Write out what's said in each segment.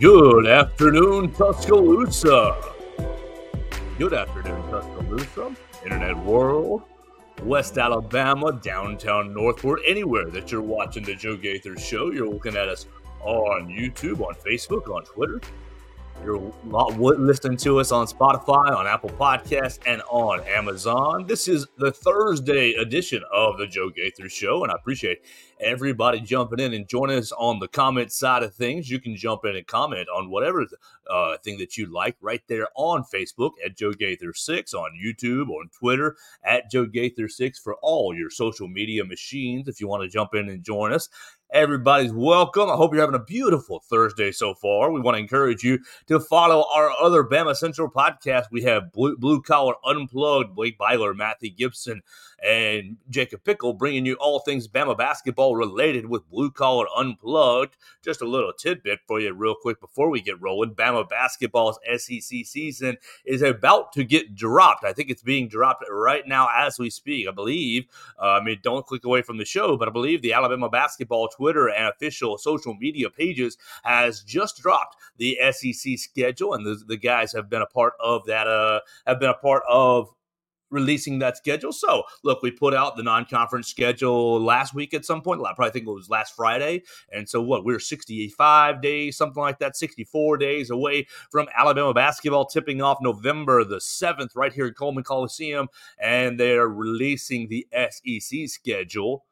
Good afternoon, Tuscaloosa. Good afternoon, Tuscaloosa, Internet world, West Alabama, downtown, northward, anywhere that you're watching the Joe Gaither Show. You're looking at us on YouTube, on Facebook, on Twitter, you're listening to us on Spotify, on Apple Podcasts, and on Amazon. This is the Thursday edition of the Joe Gaither Show, and I appreciate everybody jumping in and joining us on the comment side of things. You can jump in and comment on whatever uh, thing that you like right there on Facebook at Joe Gaither6, on YouTube, on Twitter at Joe Gaither6 for all your social media machines if you want to jump in and join us. Everybody's welcome. I hope you're having a beautiful Thursday so far. We want to encourage you to follow our other Bama Central podcast. We have Blue, Blue Collar Unplugged, Blake Byler, Matthew Gibson, and Jacob Pickle bringing you all things Bama basketball related with Blue Collar Unplugged. Just a little tidbit for you, real quick, before we get rolling. Bama basketball's SEC season is about to get dropped. I think it's being dropped right now as we speak. I believe, uh, I mean, don't click away from the show, but I believe the Alabama basketball Twitter and official social media pages has just dropped the SEC schedule, and the, the guys have been a part of that. Uh, have been a part of releasing that schedule. So, look, we put out the non-conference schedule last week at some point. I probably think it was last Friday. And so, what we're 65 days, something like that, 64 days away from Alabama basketball tipping off November the 7th, right here at Coleman Coliseum, and they're releasing the SEC schedule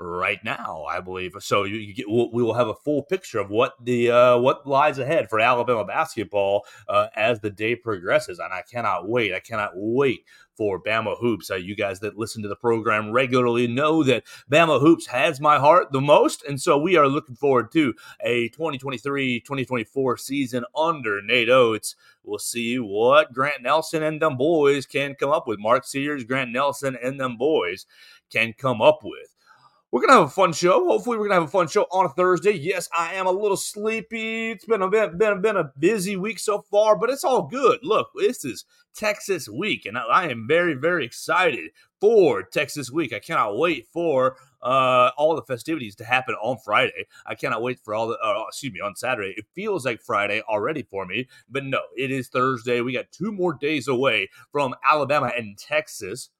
right now, I believe. So you, you get, we will have a full picture of what the uh, what lies ahead for Alabama basketball uh, as the day progresses, and I cannot wait. I cannot wait for Bama hoops. Uh, you guys that listen to the program regularly know that Bama hoops has my heart the most, and so we are looking forward to a 2023-2024 season under Nate Oats. We'll see what Grant Nelson and them boys can come up with. Mark Sears, Grant Nelson, and them boys can come up with. We're gonna have a fun show. Hopefully, we're gonna have a fun show on a Thursday. Yes, I am a little sleepy. It's been a been, been, been a busy week so far, but it's all good. Look, this is Texas week, and I am very very excited for Texas week. I cannot wait for uh, all the festivities to happen on Friday. I cannot wait for all the uh, excuse me on Saturday. It feels like Friday already for me, but no, it is Thursday. We got two more days away from Alabama and Texas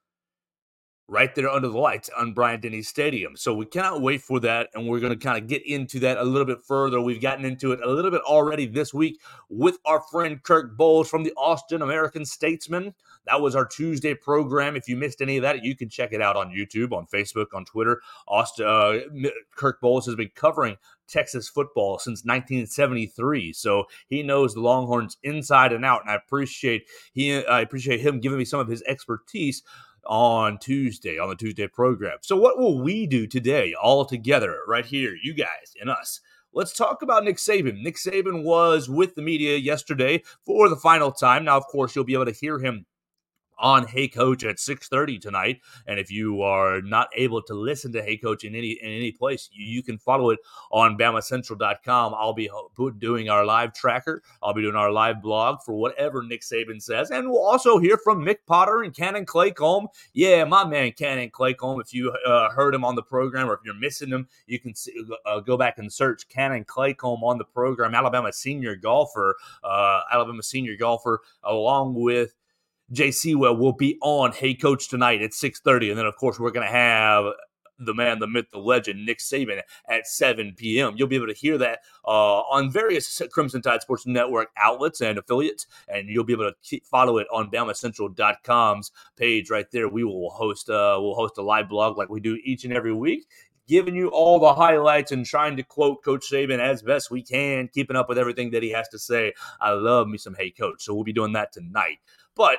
right there under the lights on Bryant Denny Stadium. So we cannot wait for that. And we're going to kind of get into that a little bit further. We've gotten into it a little bit already this week with our friend Kirk Bohls from the Austin American Statesman. That was our Tuesday program. If you missed any of that, you can check it out on YouTube, on Facebook, on Twitter. Austin, uh, Kirk Bohls has been covering Texas football since 1973. So he knows the Longhorns inside and out, and I appreciate he I appreciate him giving me some of his expertise on Tuesday on the Tuesday program. So, what will we do today all together right here, you guys and us? Let's talk about Nick Saban. Nick Saban was with the media yesterday for the final time. Now, of course, you'll be able to hear him on Hey Coach at 6:30 tonight. And if you are not able to listen to Hey Coach in any in any place, you, you can follow it on BamaCentral.com. I'll be doing our live tracker. I'll be doing our live blog for whatever Nick Saban says, and we'll also hear from Mick Potter and Cannon Claycomb. Yeah, my man Cannon Claycomb. If you uh, heard him on the program, or if you're missing him, you can uh, go back and search Cannon Claycomb on the program. Alabama senior golfer, uh, Alabama senior golfer, along with Jay Sewell will be on Hey Coach tonight at 6:30. And then of course we're gonna have the man, the myth, the legend, Nick Saban at 7 p.m. You'll be able to hear that uh, on various Crimson Tide Sports Network outlets and affiliates, and you'll be able to follow it on BamaCentral.com's page right there. We will host uh, we'll host a live blog like we do each and every week giving you all the highlights and trying to quote Coach Saban as best we can, keeping up with everything that he has to say. I love me some Hey Coach. So we'll be doing that tonight. But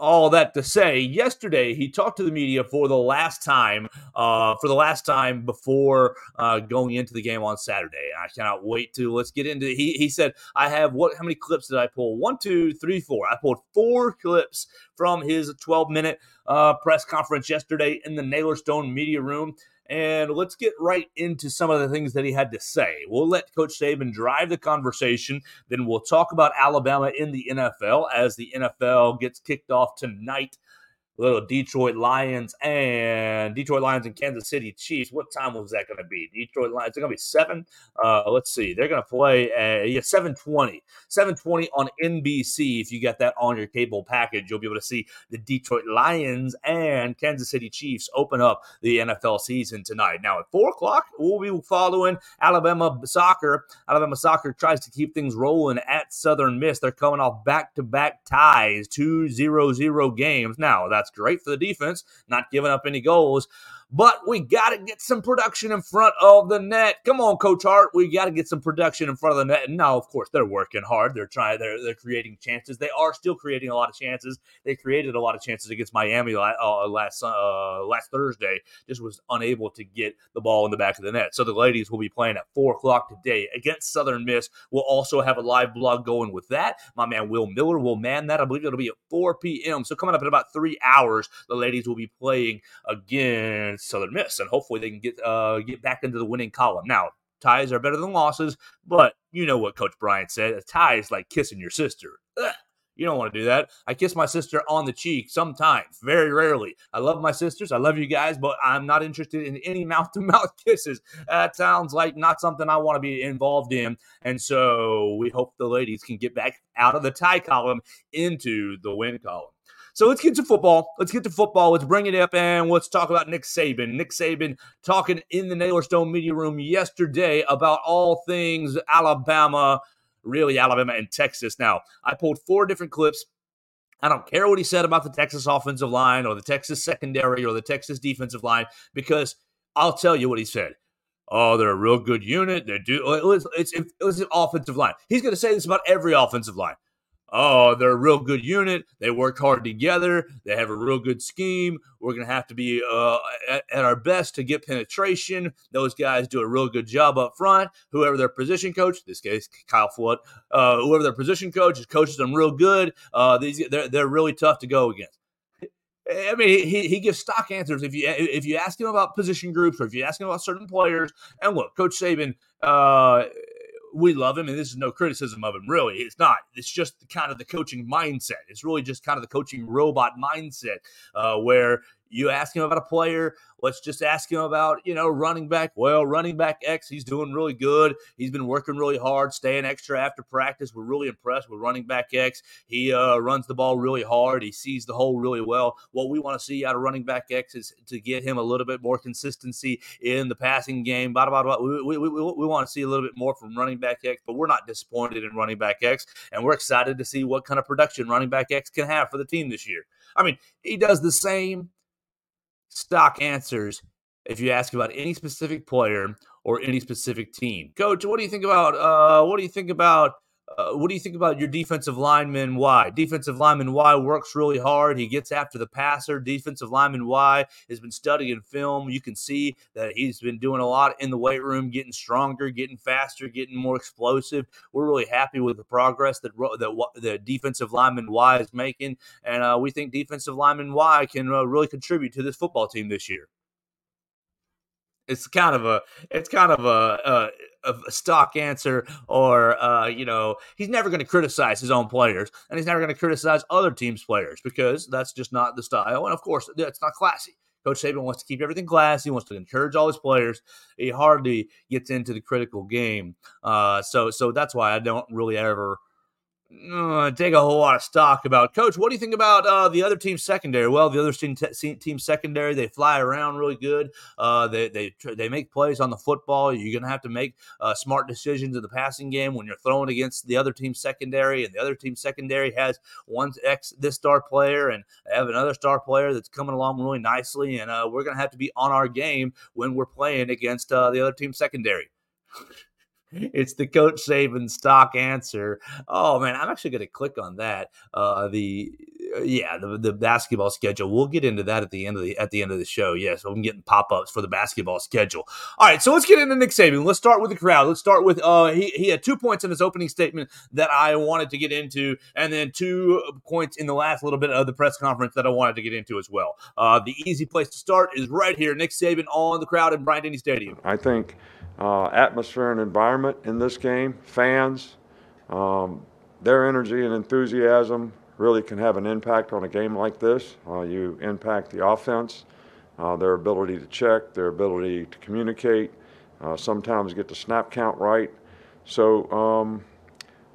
all that to say, yesterday he talked to the media for the last time, uh, for the last time before uh, going into the game on Saturday. I cannot wait to let's get into. He he said, "I have what? How many clips did I pull? One, two, three, four. I pulled four clips from his 12 minute uh, press conference yesterday in the Naylor Stone media room." And let's get right into some of the things that he had to say. We'll let Coach Saban drive the conversation. Then we'll talk about Alabama in the NFL as the NFL gets kicked off tonight little Detroit Lions and Detroit Lions and Kansas City Chiefs. What time was that going to be? Detroit Lions. It's going to be seven. Uh, let's see. They're going to play at, yeah seven twenty. Seven twenty on NBC. If you got that on your cable package, you'll be able to see the Detroit Lions and Kansas City Chiefs open up the NFL season tonight. Now at four o'clock, we'll be following Alabama soccer. Alabama soccer tries to keep things rolling at Southern Miss. They're coming off back to back ties, two zero zero games. Now that's that's great for the defense, not giving up any goals but we got to get some production in front of the net. Come on, Coach Hart, we got to get some production in front of the net. And now, of course, they're working hard. They're trying. They're they're creating chances. They are still creating a lot of chances. They created a lot of chances against Miami uh, last uh, last Thursday. Just was unable to get the ball in the back of the net. So the ladies will be playing at four o'clock today against Southern Miss. We'll also have a live blog going with that. My man Will Miller will man that. I believe it'll be at 4 p.m. So coming up in about three hours, the ladies will be playing again against Southern Miss, and hopefully they can get uh, get back into the winning column. Now, ties are better than losses, but you know what Coach Bryant said: a tie is like kissing your sister. Ugh. You don't want to do that. I kiss my sister on the cheek sometimes, very rarely. I love my sisters. I love you guys, but I'm not interested in any mouth to mouth kisses. That sounds like not something I want to be involved in. And so we hope the ladies can get back out of the tie column into the win column. So let's get to football. Let's get to football. Let's bring it up and let's talk about Nick Saban. Nick Saban talking in the Naylor Stone media room yesterday about all things Alabama, really Alabama and Texas. Now, I pulled four different clips. I don't care what he said about the Texas offensive line or the Texas secondary or the Texas defensive line because I'll tell you what he said. Oh, they're a real good unit. They do. It's, it was an offensive line. He's going to say this about every offensive line oh, they're a real good unit. They work hard together. They have a real good scheme. We're going to have to be uh, at, at, our best to get penetration. Those guys do a real good job up front. Whoever their position coach, this case Kyle Flood, uh, whoever their position coach is, coaches them real good. Uh, these they're they're really tough to go against. I mean, he, he gives stock answers. If you if you ask him about position groups or if you ask him about certain players, and look, Coach Saban, uh, we love him, and this is no criticism of him, really. It's not. It's just kind of the coaching mindset. It's really just kind of the coaching robot mindset uh, where you ask him about a player. Let's just ask him about, you know, running back. Well, running back X, he's doing really good. He's been working really hard, staying extra after practice. We're really impressed with running back X. He uh, runs the ball really hard. He sees the hole really well. What we want to see out of running back X is to get him a little bit more consistency in the passing game. Blah, blah, blah. We, we, we, we want to see a little bit more from running back X, but we're not disappointed in running back X. And we're excited to see what kind of production running back X can have for the team this year. I mean, he does the same stock answers if you ask about any specific player or any specific team. Coach, what do you think about uh, what do you think about uh, what do you think about your defensive lineman Y? Defensive lineman Y works really hard. He gets after the passer. Defensive lineman Y has been studying film. You can see that he's been doing a lot in the weight room, getting stronger, getting faster, getting more explosive. We're really happy with the progress that that the defensive lineman Y is making, and uh, we think defensive lineman Y can uh, really contribute to this football team this year it's kind of a it's kind of a, a, a stock answer or uh, you know he's never going to criticize his own players and he's never going to criticize other teams players because that's just not the style and of course it's not classy. Coach saban wants to keep everything classy he wants to encourage all his players. He hardly gets into the critical game uh, so so that's why i don't really ever uh, take a whole lot of stock about. Coach what do you think about uh, the other team's secondary? Well the other team, te- team secondary they fly around really good. Uh, they, they they make plays on the football. You're gonna have to make uh, smart decisions in the passing game when you're throwing against the other team's secondary and the other team's secondary has one ex this star player and I have another star player that's coming along really nicely and uh, we're gonna have to be on our game when we're playing against uh, the other team's secondary it's the Coach Saban stock answer. Oh man, I'm actually going to click on that. Uh, the uh, yeah, the, the basketball schedule. We'll get into that at the end of the at the end of the show. Yes, I'm getting pop ups for the basketball schedule. All right, so let's get into Nick Saban. Let's start with the crowd. Let's start with uh, he he had two points in his opening statement that I wanted to get into, and then two points in the last little bit of the press conference that I wanted to get into as well. Uh, the easy place to start is right here, Nick Saban on the crowd in Bryant Denny Stadium. I think uh, atmosphere and environment in this game, fans, um, their energy and enthusiasm really can have an impact on a game like this. Uh, you impact the offense, uh, their ability to check, their ability to communicate, uh, sometimes get the snap count right. So um,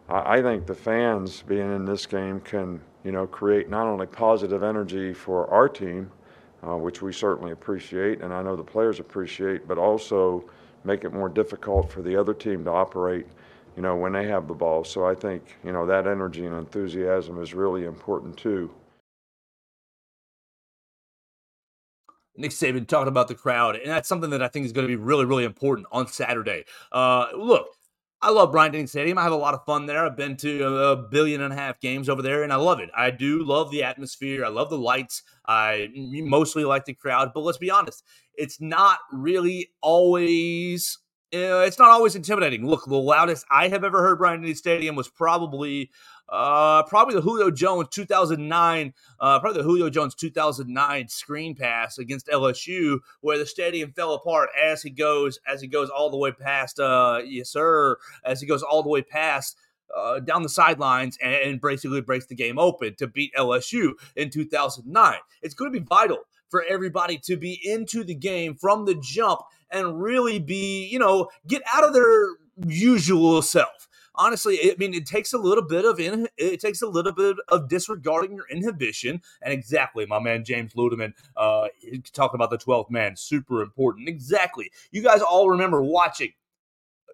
I, I, think the fans being in this game can, you know, create not only positive energy for our team, uh, which we certainly appreciate, and I know the players appreciate, but also make it more difficult for the other team to operate you know, when they have the ball. So I think, you know, that energy and enthusiasm is really important too. Nick Saban talking about the crowd, and that's something that I think is going to be really, really important on Saturday. Uh, look, I love Bryant Denny Stadium. I have a lot of fun there. I've been to a billion and a half games over there, and I love it. I do love the atmosphere. I love the lights. I mostly like the crowd, but let's be honest, it's not really always uh, it's not always intimidating. Look, the loudest I have ever heard Bryant Denny Stadium was probably uh, probably the Julio Jones 2009, uh, probably the Julio Jones 2009 screen pass against LSU, where the stadium fell apart as he goes as he goes all the way past, uh, yes sir, as he goes all the way past. Uh, down the sidelines and, and basically breaks the game open to beat LSU in 2009. It's going to be vital for everybody to be into the game from the jump and really be, you know, get out of their usual self. Honestly, I mean, it takes a little bit of in, it takes a little bit of disregarding your inhibition. And exactly, my man James Ludeman, uh, talking about the 12th man, super important. Exactly. You guys all remember watching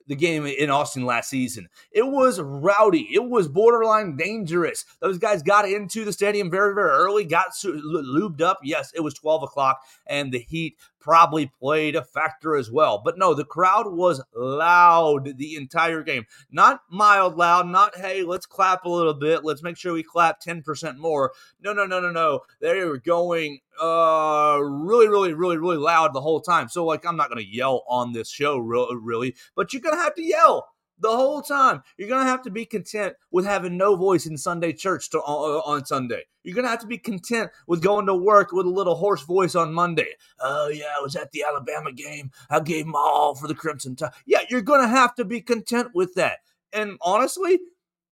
the game in Austin last season. It was rowdy. It was borderline dangerous. Those guys got into the stadium very, very early, got lubed up. Yes, it was 12 o'clock, and the heat probably played a factor as well. But no, the crowd was loud the entire game. Not mild loud, not, hey, let's clap a little bit. Let's make sure we clap 10% more. No, no, no, no, no. They were going uh really really really really loud the whole time so like i'm not gonna yell on this show really but you're gonna have to yell the whole time. You're going to have to be content with having no voice in Sunday church to, uh, on Sunday. You're going to have to be content with going to work with a little hoarse voice on Monday. Oh, yeah, I was at the Alabama game. I gave them all for the Crimson Tide. Yeah, you're going to have to be content with that. And honestly,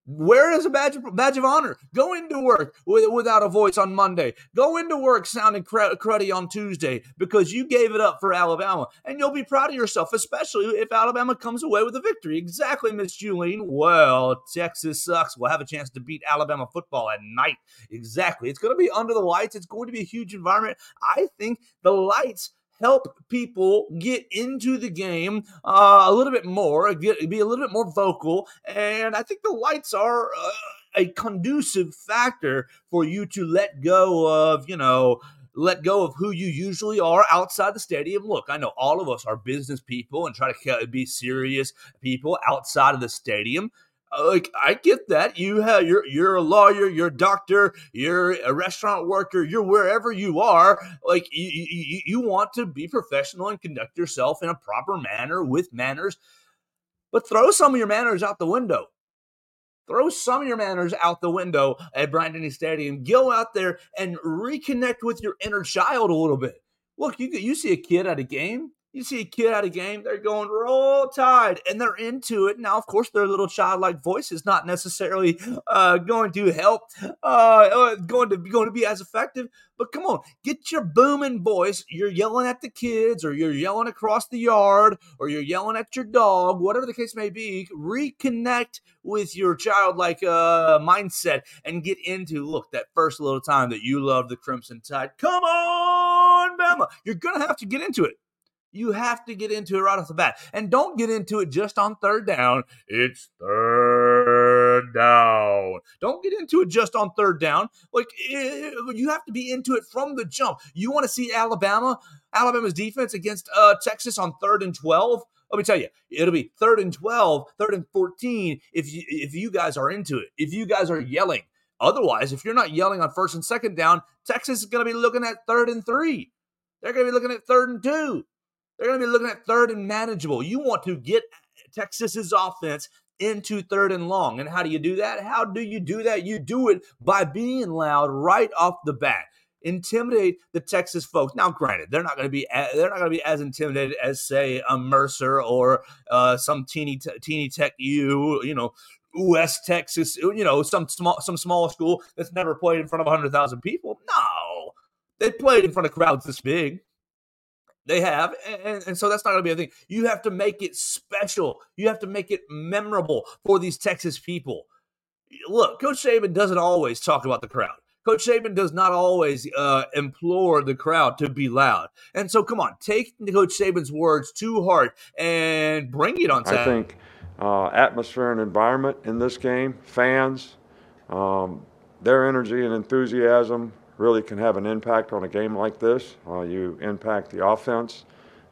It as a badge of, badge of honor. Go into work with, without a voice on Monday. Go into work sounding cruddy on Tuesday because you gave it up for Alabama. And you'll be proud of yourself, especially if Alabama comes away with a victory. Exactly, Miss Julene. Well, Texas sucks. We'll have a chance to beat Alabama football at night. Exactly. It's going to be under the lights. It's going to be a huge environment. I think the lights help people get into the game uh, a little bit more, get, be a little bit more vocal. And I think the lights are uh, a conducive factor for you to let go of, you know, let go of who you usually are outside the stadium. Look, I know all of us are business people and try to be serious people outside of the stadium like I get that you have you're you're a lawyer, you're a doctor, you're a restaurant worker, you're wherever you are. Like you, you, you want to be professional and conduct yourself in a proper manner with manners, but throw some of your manners out the window. Throw some of your manners out the window at Bryant Denny Stadium. Go out there and reconnect with your inner child a little bit. Look, you you see a kid at a game you see a kid at a game, they're going roll tide and they're into it. Now, of course, their little childlike voice is not necessarily uh, going to help, uh, uh, going to be going to be as effective. But come on, get your booming voice. You're yelling at the kids, or you're yelling across the yard, or you're yelling at your dog, whatever the case may be. Reconnect with your childlike uh, mindset and get into look that first little time that you love the Crimson Tide. Come on, Bama! You're gonna have to get into it. You have to get into it right off the bat. And don't get into it just on third down. It's third down. Don't get into it just on third down. Like, eh, you have to be into it from the jump. You want to see Alabama, Alabama's defense against uh, Texas on third and 12? Let me tell you, it'll be third and 12, third and 14 if you, if you guys are into it, if you guys are yelling. Otherwise, if you're not yelling on first and second down, Texas is going to be looking at third and three. They're going to be looking at third and two. They're going to be looking at third and manageable. You want to get Texas's offense into third and long. And how do you do that? How do you do that? You do it by being loud right off the bat. Intimidate the Texas folks. Now, granted, they're not going to be they're not going to be as intimidated as say a Mercer or uh, some teeny teeny tech U, you know, West Texas, you know, some small some small school that's never played in front of 100,000 people. No. They played in front of crowds this big. They have, and, and so that's not going to be a thing. You have to make it special. You have to make it memorable for these Texas people. Look, Coach Saban doesn't always talk about the crowd. Coach Saban does not always uh, implore the crowd to be loud. And so, come on, take Coach Saban's words to heart and bring it on Saturday. I think uh, atmosphere and environment in this game, fans, um, their energy and enthusiasm really can have an impact on a game like this. Uh, you impact the offense,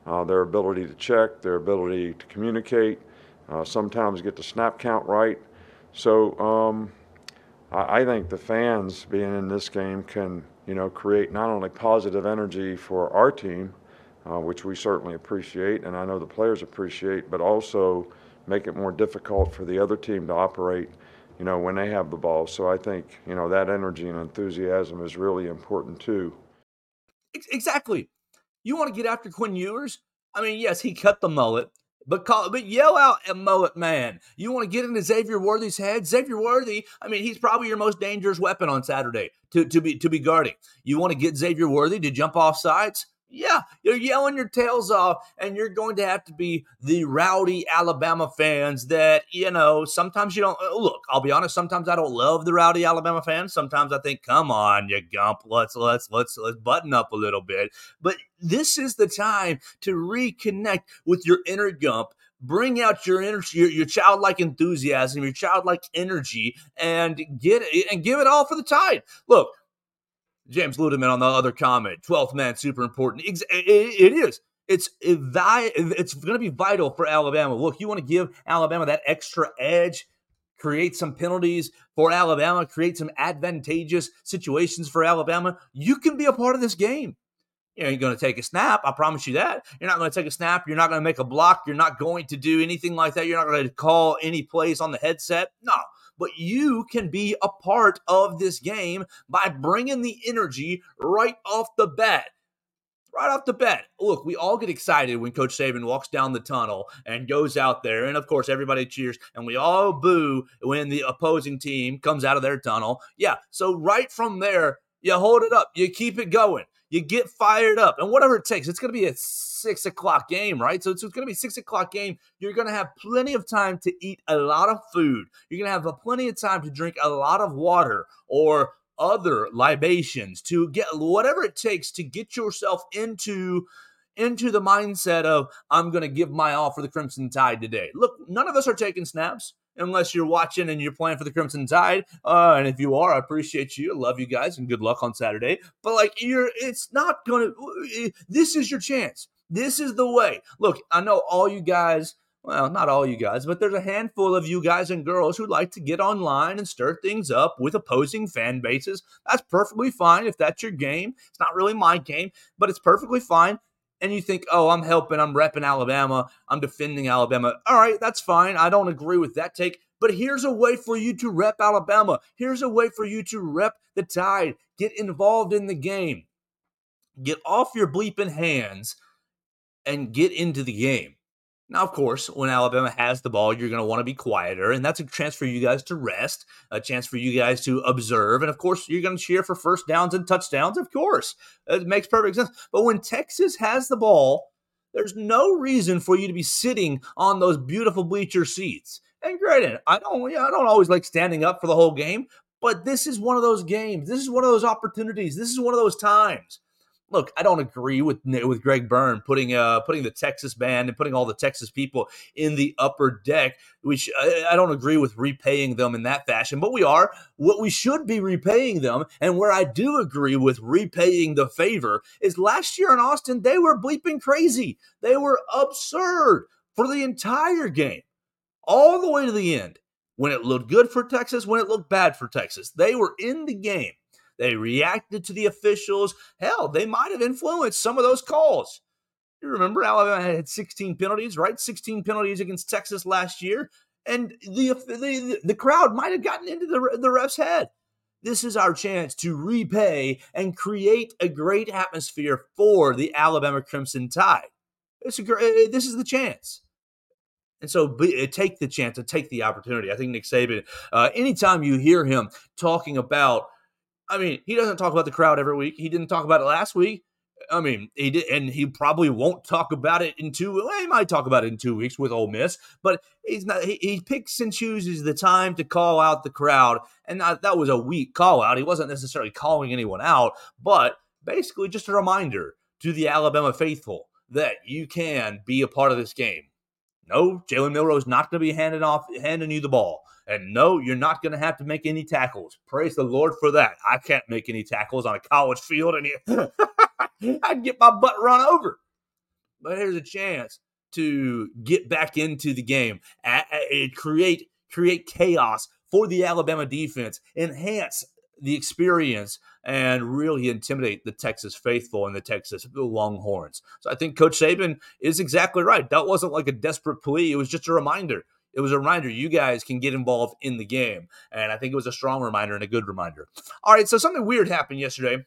uh, their ability to check, their ability to communicate, uh, sometimes get the snap count right. So um, I, I, think the fans being in this game can, you know, create not only positive energy for our team, uh, which we certainly appreciate, and I know the players appreciate, but also make it more difficult for the other team to operate you know, when they have the ball. So I think, you know, that energy and enthusiasm is really important too. Exactly. You want to get after Quinn Ewers? I mean, yes, he cut the mullet, but call, but yell out a mullet man. You want to get into Xavier Worthy's head? Xavier Worthy, I mean, he's probably your most dangerous weapon on Saturday to, to be to be guarding. You want to get Xavier Worthy to jump off sides? Yeah, you're yelling your tails off, and you're going to have to be the rowdy Alabama fans that, you know, sometimes you don't uh, look. I'll be honest, sometimes I don't love the rowdy Alabama fans. Sometimes I think, come on, you gump, let's let's let's let's button up a little bit. But this is the time to reconnect with your inner gump bring out your energy, your, your, childlike enthusiasm, your childlike energy, and get it and give it all for the tide. Look, James Ludeman on the other comment, 12th man, super important. it is. It's it's going to be vital for Alabama. Look, you want to give Alabama that extra edge, create some penalties for Alabama, create some advantageous situations for Alabama. You can be a part of this game. You you're going to take a snap. I promise you that. You're not going to take a snap. You're not going to make a block. You're not going to do anything like that. You're not going to call any plays on the headset. No, but you can be a part of this game by bringing the energy right off the bat right off the bat. Look, we all get excited when Coach Saban walks down the tunnel and goes out there. And of course, everybody cheers and we all boo when the opposing team comes out of their tunnel. Yeah. So, right from there, you hold it up, you keep it going you get fired up, and whatever it takes. It's going to be a six o'clock game, right? So it's, it's going to be six o'clock game. You're going to have plenty of time to eat a lot of food. You're going to have a plenty of time to drink a lot of water or other libations to get whatever it takes to get yourself into into the mindset of I'm going to give my all for the Crimson Tide today. Look, none of us are taking snaps unless you're watching and you're playing for the Crimson Tide. Uh, and if you are, I appreciate you. I love you guys and good luck on Saturday. But like you're it's not gonna this is your chance. This is the way. Look, I know all you guys well, not all you guys, but there's a handful of you guys and girls who like to get online and stir things up with opposing fan bases. That's perfectly fine if that's your game. It's not really my game, but it's perfectly fine and you think, oh, I'm helping, I'm repping Alabama, I'm defending Alabama. All right, that's fine. I don't agree with that take. But here's a way for you to rep Alabama. Here's a way for you to rep the tide. Get involved in the game. Get off your bleeping hands and get into the game. Now, of course, when Alabama has the ball, you're going to want to be quieter, and that's a chance for you guys to rest, a chance for you guys to observe, and of course, you're going to cheer for first downs and touchdowns. Of course, it makes perfect sense. But when Texas has the ball, there's no reason for you to be sitting on those beautiful bleacher seats. And granted, I don't, I don't always like standing up for the whole game, but this is one of those games. This is one of those opportunities. This is one of those times look, I don't agree with with Greg Byrne putting uh putting the Texas band and putting all the Texas people in the upper deck. Which I, I don't agree with repaying them in that fashion, but we are what we should be repaying them. And where I do agree with repaying the favor is last year in Austin they were bleeping crazy. They were absurd for the entire game, all the way to the end. When it looked good for Texas, when it looked bad for Texas, they were in the game. They reacted to the officials. Hell, they might have influenced some of those calls. You remember Alabama had 16 penalties, right? 16 penalties against Texas last year. And the, the, the crowd might have gotten into the, the ref's head. This is our chance to repay and create a great atmosphere for the Alabama Crimson Tide. It's a great, eh, eh, this is the chance. And so be, eh, take the chance and take the opportunity. I think Nick Saban, uh, anytime you hear him talking about, I mean, he doesn't talk about the crowd every week. He didn't talk about it last week. I mean, he did, and he probably won't talk about it in two. Well, he might talk about it in two weeks with Ole Miss, but he's not. He, he picks and chooses the time to call out the crowd, and that, that was a weak call out. He wasn't necessarily calling anyone out, but basically just a reminder to the Alabama faithful that you can be a part of this game. No, Jalen Milroe is not going to be handing off handing you the ball. And no, you're not going to have to make any tackles. Praise the Lord for that. I can't make any tackles on a college field, and I'd get my butt run over. But here's a chance to get back into the game, create create chaos for the Alabama defense, enhance the experience and really intimidate the Texas faithful and the Texas Longhorns. So I think Coach Saban is exactly right. That wasn't like a desperate plea, it was just a reminder. It was a reminder you guys can get involved in the game. And I think it was a strong reminder and a good reminder. All right, so something weird happened yesterday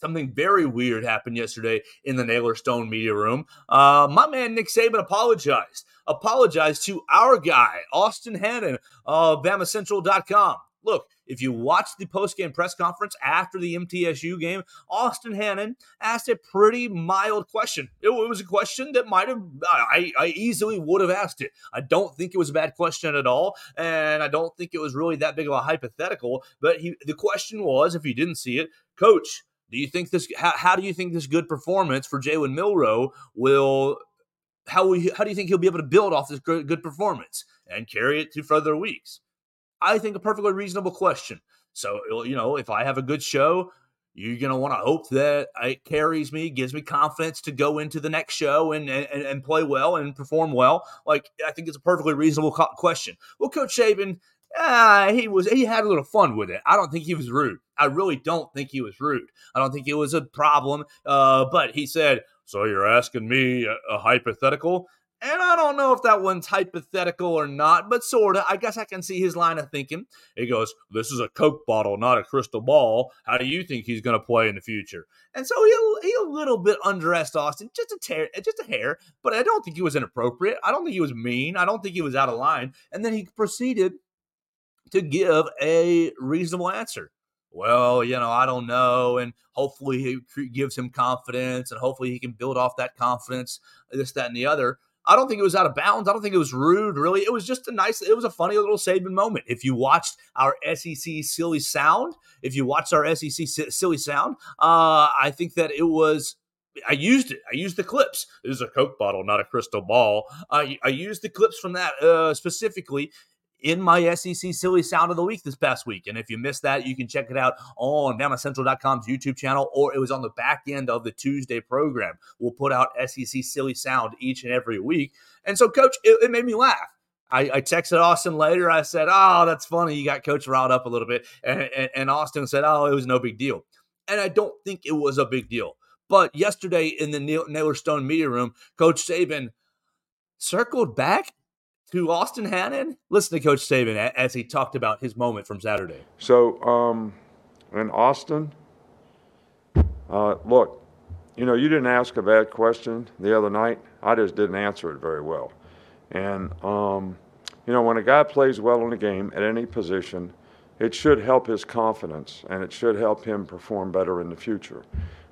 something very weird happened yesterday in the Naylor Stone media room. Uh, my man Nick Saban apologized. Apologized to our guy, Austin Hannon of BamaCentral.com. Look, if you watched the post-game press conference after the MTSU game, Austin Hannon asked a pretty mild question. It, was a question that might have I, I easily would have asked it. I don't think it was a bad question at all, and I don't think it was really that big of a hypothetical. But he, the question was, if you didn't see it, Coach, do you think this? How, how do you think this good performance for Jalen Milroe will? How will how do you think he'll be able to build off this good performance and carry it to further weeks? I think a perfectly reasonable question. So, you know, if I have a good show, you're going to want to hope that it carries me, gives me confidence to go into the next show and, and, and play well and perform well. Like, I think it's a perfectly reasonable question. Well, Coach Saban, uh, he was he had a little fun with it. I don't think he was rude. I really don't think he was rude. I don't think it was a problem. Uh, but he said, "So you're asking me a, a hypothetical?" And I don't know if that one's hypothetical or not, but sort of. I guess I can see his line of thinking. He goes, This is a Coke bottle, not a crystal ball. How do you think he's going to play in the future? And so he, he a little bit undressed Austin, just a, tear, just a hair, but I don't think he was inappropriate. I don't think he was mean. I don't think he was out of line. And then he proceeded to give a reasonable answer. Well, you know, I don't know. And hopefully he gives him confidence and hopefully he can build off that confidence, this, that, and the other. I don't think it was out of bounds. I don't think it was rude, really. It was just a nice, it was a funny little Saban moment. If you watched our SEC silly sound, if you watched our SEC silly sound, uh, I think that it was I used it. I used the clips. This is a Coke bottle, not a crystal ball. I, I used the clips from that uh, specifically in my SEC Silly Sound of the Week this past week. And if you missed that, you can check it out on BamaCentral.com's YouTube channel, or it was on the back end of the Tuesday program. We'll put out SEC Silly Sound each and every week. And so, Coach, it, it made me laugh. I, I, texted Austin later. I said, "Oh, that's funny. You got Coach riled up a little bit," and, and, and Austin said, "Oh, it was no big deal." And I don't think it was a big deal. But yesterday in the Naylor Stone media room, Coach Saban circled back to Austin Hannon. Listen to Coach Saban as he talked about his moment from Saturday. So, um, in Austin, uh, look, you know, you didn't ask a bad question the other night. I just didn't answer it very well. And, um, you know, when a guy plays well in a game at any position, it should help his confidence and it should help him perform better in the future.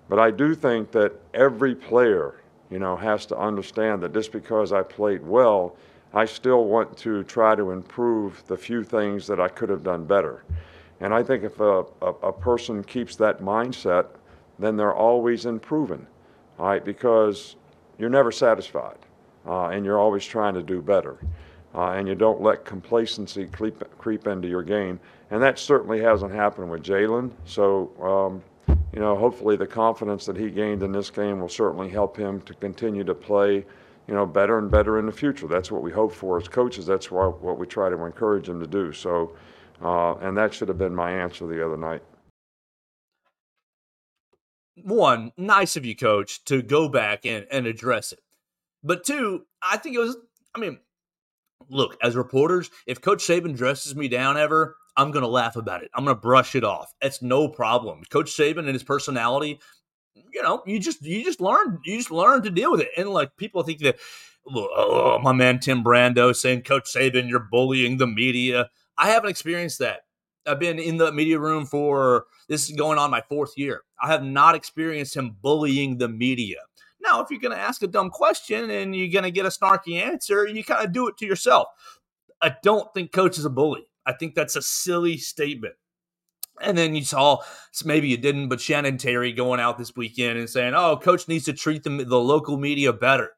But I do think that every player, you know, has to understand that just because I played well I still want to try to improve the few things that I could have done better. And I think if a, a, a person keeps that mindset, then they're always improving, all right, because you're never satisfied uh, and you're always trying to do better. Uh, and you don't let complacency creep, creep into your game. And that certainly hasn't happened with Jalen. So, um, you know, hopefully the confidence that he gained in this game will certainly help him to continue to play you know, better and better in the future. That's what we hope for as coaches. That's what, what we try to encourage them to do. So, uh, and that should have been my answer the other night. One, nice of you, coach, to go back and, and address it. But two, I think it was, I mean, look, as reporters, if Coach Saban dresses me down ever, I'm going to laugh about it. I'm going to brush it off. It's no problem. Coach Saban and his personality, you know, you just you just learn you just learn to deal with it. And like people think that oh, my man Tim Brando saying, Coach Saban, you're bullying the media. I haven't experienced that. I've been in the media room for this is going on my fourth year. I have not experienced him bullying the media. Now, if you're going to ask a dumb question and you're going to get a snarky answer, you kind of do it to yourself. I don't think coach is a bully. I think that's a silly statement. And then you saw, maybe you didn't, but Shannon Terry going out this weekend and saying, oh, coach needs to treat the, the local media better.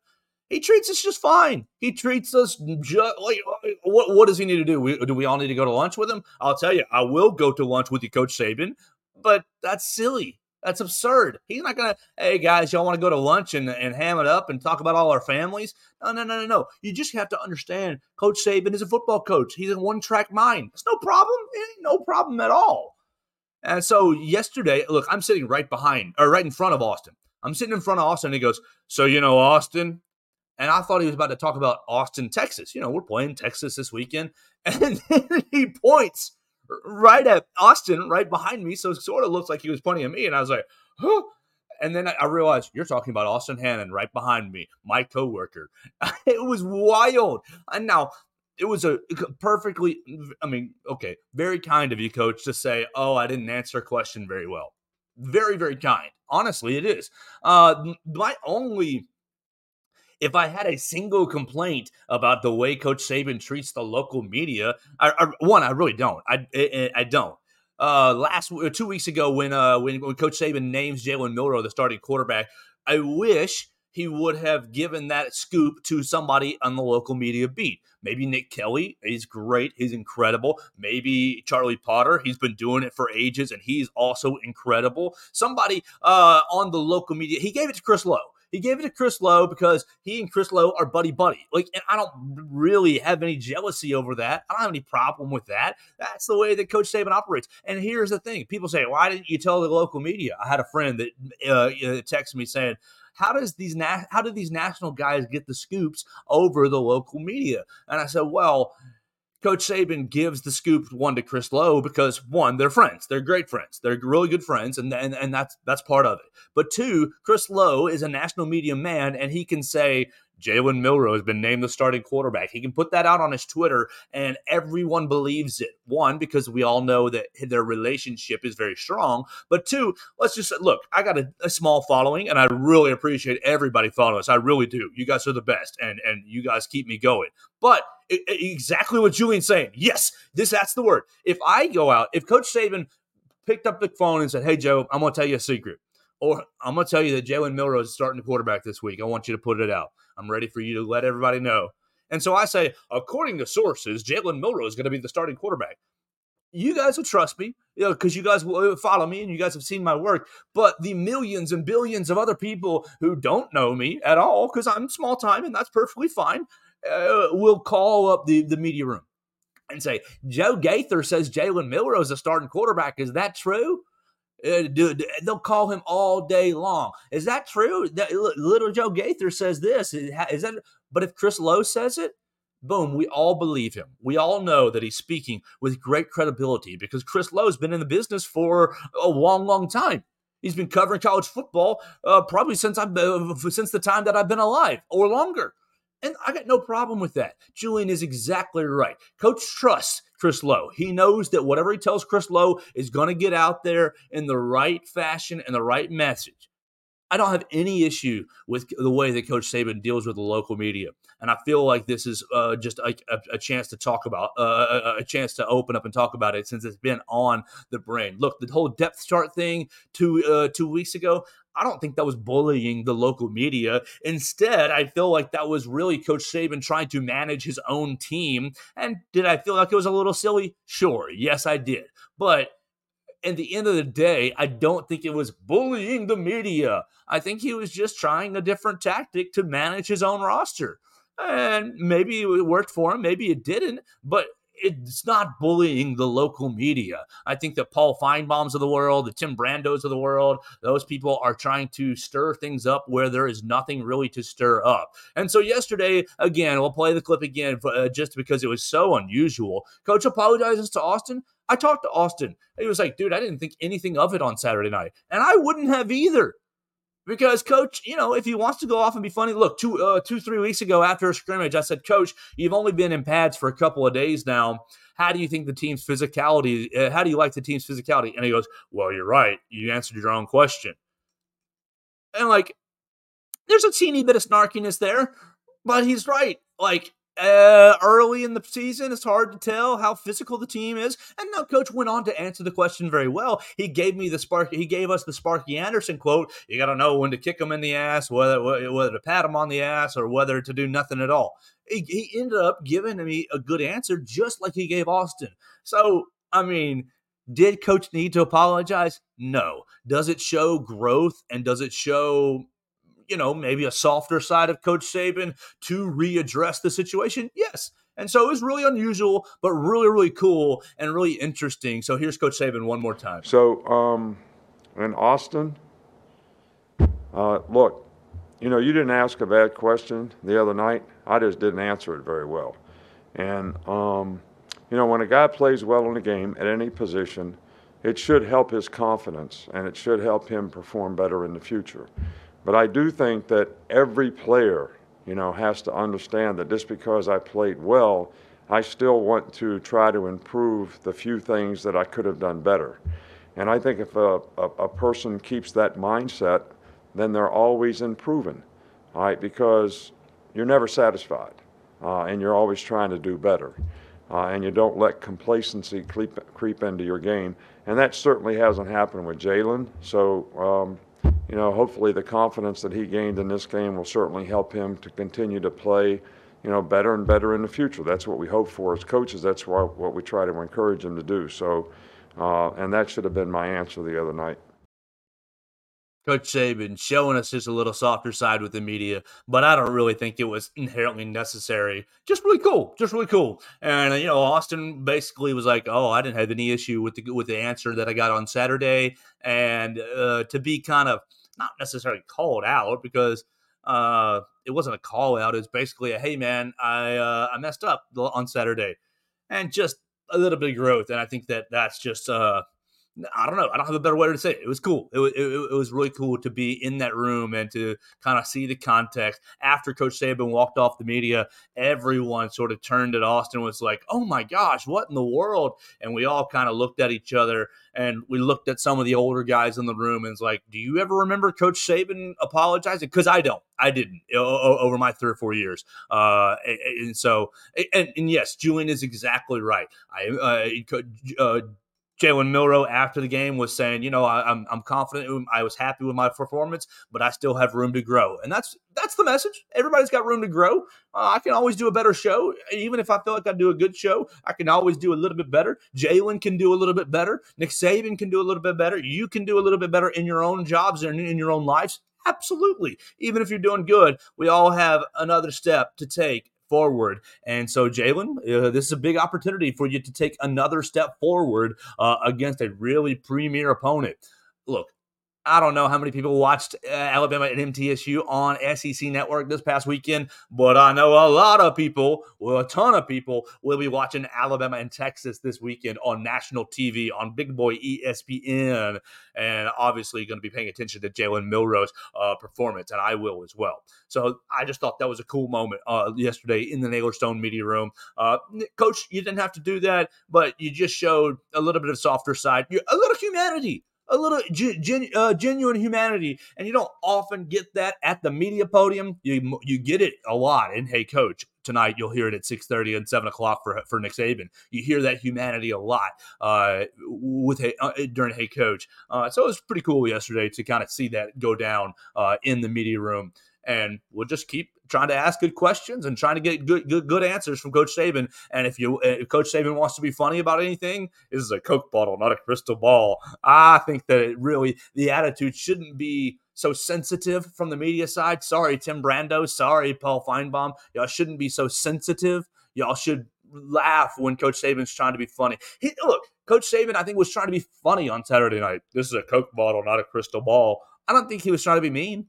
He treats us just fine. He treats us just like what? What does he need to do? We, do we all need to go to lunch with him? I'll tell you, I will go to lunch with you, Coach Saban. But that's silly. That's absurd. He's not gonna. Hey guys, y'all want to go to lunch and, and ham it up and talk about all our families? No, no, no, no, no. You just have to understand. Coach Saban is a football coach. He's a one track mind. It's no problem. no problem at all. And so yesterday, look, I'm sitting right behind or right in front of Austin. I'm sitting in front of Austin. And he goes, "So you know, Austin, and I thought he was about to talk about Austin, Texas. You know, we're playing Texas this weekend. And then he points right at Austin, right behind me. So it sort of looks like he was pointing at me. And I was like, huh. And then I realized you're talking about Austin Hannon right behind me, my coworker. it was wild. And now it was a perfectly, I mean, okay, very kind of you, coach, to say, oh, I didn't answer a question very well. Very, very kind. Honestly, it is. Uh, my only if I had a single complaint about the way Coach Saban treats the local media, I, I, one, I really don't. I, I, I don't. Uh, last two weeks ago, when uh, when, when Coach Saban names Jalen Milroe the starting quarterback, I wish he would have given that scoop to somebody on the local media beat. Maybe Nick Kelly, he's great, he's incredible. Maybe Charlie Potter, he's been doing it for ages and he's also incredible. Somebody uh, on the local media, he gave it to Chris Low. He gave it to Chris Low because he and Chris Low are buddy buddy. Like, and I don't really have any jealousy over that. I don't have any problem with that. That's the way that Coach Saban operates. And here's the thing: people say, "Why didn't you tell the local media?" I had a friend that uh, texted me saying, how does these na- how do these national guys get the scoops over the local media? And I said, well, Coach Saban gives the scoop one to Chris Low because one, they're friends. They're great friends. They're really good friends, and and, and that's that's part of it. But two, Chris Low is a national media man, and he can say, Jalen Milroe has been named the starting quarterback. He can put that out on his Twitter, and everyone believes it. One, because we all know that their relationship is very strong. But two, let's just look. I got a, a small following, and I really appreciate everybody following us. I really do. You guys are the best, and and you guys keep me going. But it, exactly what Julian's saying. Yes, this that's the word. If I go out, if Coach Saban picked up the phone and said, "Hey Joe, I'm going to tell you a secret," or I'm going to tell you that Jalen Milroe is starting the quarterback this week. I want you to put it out. I'm ready for you to let everybody know. And so I say, according to sources, Jalen Milroe is going to be the starting quarterback. You guys will trust me, you know, because you guys will uh, follow me and you guys have seen my work. But the millions and billions of other people who don't know me at all, because I'm small time and that's perfectly fine, uh, will call up the, the media room and say, Joe Gaither says Jalen Milroe is a starting quarterback. Is that true? Uh, they'll call him all day long. Is that true? That, little Joe Gaither says this. Is that? But if Chris Low says it, boom, we all believe him. We all know that he's speaking with great credibility because Chris Low's been in the business for a long, long time. He's been covering college football uh, probably since I've uh, since the time that I've been alive or longer. And I got no problem with that. Julian is exactly right. Coach trusts Chris Low. He knows that whatever he tells Chris Low is going to get out there in the right fashion and the right message. I don't have any issue with the way that Coach Saban deals with the local media, and I feel like this is uh, just a, a, a, chance to talk about, uh, a, a, chance to open up and talk about it since it's been on the brain. Look, the whole depth chart thing two uh, two weeks ago. I don't think that was bullying the local media. Instead, I feel like that was really Coach Saban trying to manage his own team. And did I feel like it was a little silly? Sure. Yes, I did. But at the end of the day, I don't think it was bullying the media. I think he was just trying a different tactic to manage his own roster. And maybe it worked for him, maybe it didn't. But it's not bullying the local media. I think that Paul Finebaum's of the world, the Tim Brandos of the world, those people are trying to stir things up where there is nothing really to stir up. And so yesterday, again, we'll play the clip again uh, just because it was so unusual. Coach apologizes to Austin. I talked to Austin. He was like, dude, I didn't think anything of it on Saturday night. And I wouldn't have either. Because coach you know if he wants to go off and be funny look two uh, two three weeks ago after a scrimmage i said coach you've only been in pads for a couple of days now. How do you think the team's physicality uh, how do you like the team's physicality? And he goes well you're right. You answered your own question. And like there's a teeny bit of snarkiness there but he's right. Like uh, early in the season, it's hard to tell how physical the team is. And now, coach went on to answer the question very well. He gave me the spark. He gave us the Sparky Anderson quote. You got to know when to kick him in the ass, whether whether to pat him on the ass, or whether to do nothing at all. He, he ended up giving me a good answer, just like he gave Austin. So, I mean, did coach need to apologize? No. Does it show growth and does it show you know, maybe a softer side of Coach Saban to readdress the situation? Yes. And so it was really unusual, but really, really cool and really interesting. So here's Coach Saban one more time. So, um, in Austin, uh, look, you know, you didn't ask a bad question the other night. I just didn't answer it very well. And, um, you know, when a guy plays well in a game at any position, it should help his confidence and it should help him perform better in the future. But I do think that every player, you know, has to understand that just because I played well, I still want to try to improve the few things that I could have done better. And I think if a, a, a person keeps that mindset, then they're always improving, all right, because you're never satisfied uh, and you're always trying to do better. Uh, and you don't let complacency creep, creep into your game. And that certainly hasn't happened with Jalen. So, um, you know, hopefully the confidence that he gained in this game will certainly help him to continue to play, you know, better and better in the future. That's what we hope for as coaches. That's what, what we try to encourage him to do. So, uh, and that should have been my answer the other night. Coach Saban showing us just a little softer side with the media, but I don't really think it was inherently necessary. Just really cool, just really cool. And you know, Austin basically was like, "Oh, I didn't have any issue with the with the answer that I got on Saturday," and uh, to be kind of not necessarily called out because uh, it wasn't a call out. It's basically a hey man, I uh, I messed up on Saturday, and just a little bit of growth. And I think that that's just uh, I don't know. I don't have a better way to say it. It was cool. It was, it, it was really cool to be in that room and to kind of see the context. After Coach Saban walked off the media, everyone sort of turned at Austin was like, oh my gosh, what in the world? And we all kind of looked at each other and we looked at some of the older guys in the room and it's like, do you ever remember Coach Saban apologizing? Because I don't. I didn't over my three or four years. Uh, and so, and, and, yes, Julian is exactly right. I uh, uh, Jalen Milroe after the game was saying, you know, I, am I'm, I'm confident. I was happy with my performance, but I still have room to grow, and that's that's the message. Everybody's got room to grow. Uh, I can always do a better show, even if I feel like I do a good show. I can always do a little bit better. Jalen can do a little bit better. Nick Saban can do a little bit better. You can do a little bit better in your own jobs and in your own lives. Absolutely. Even if you're doing good, we all have another step to take forward. And so, Jalen, uh, this is a big opportunity for you to take another step forward uh, against a really premier opponent. Look, I don't know how many people watched uh, Alabama and MTSU on SEC Network this past weekend, but I know a lot of people, well, a ton of people, will be watching Alabama and Texas this weekend on national TV on Big Boy ESPN, and obviously going to be paying attention to Jalen Milroe's uh, performance, and I will as well. So I just thought that was a cool moment uh, yesterday in the Naylor Stone media room. Uh, Coach, you didn't have to do that, but you just showed a little bit of softer side, a little humanity a little gen, uh, genuine humanity, and you don't often get that at the media podium. You you get it a lot in Hey Coach. Tonight you'll hear it at six thirty and seven o'clock for for Nick Saban. You hear that humanity a lot uh, with uh, during Hey Coach. Uh, so it was pretty cool yesterday to kind of see that go down uh, in the media room and we'll just keep trying to ask good questions and trying to get good good good answers from Coach Saban. And if you if Coach Saban wants to be funny about anything, this is a Coke bottle, not a crystal ball. I think that it really the attitude shouldn't be so sensitive from the media side. Sorry, Tim Brando. Sorry, Paul Finebaum. Y'all shouldn't be so sensitive. Y'all should laugh when Coach Saban's trying to be funny. He, look, Coach Saban, I think, was trying to be funny on Saturday night. This is a Coke bottle, not a crystal ball. I don't think he was trying to be mean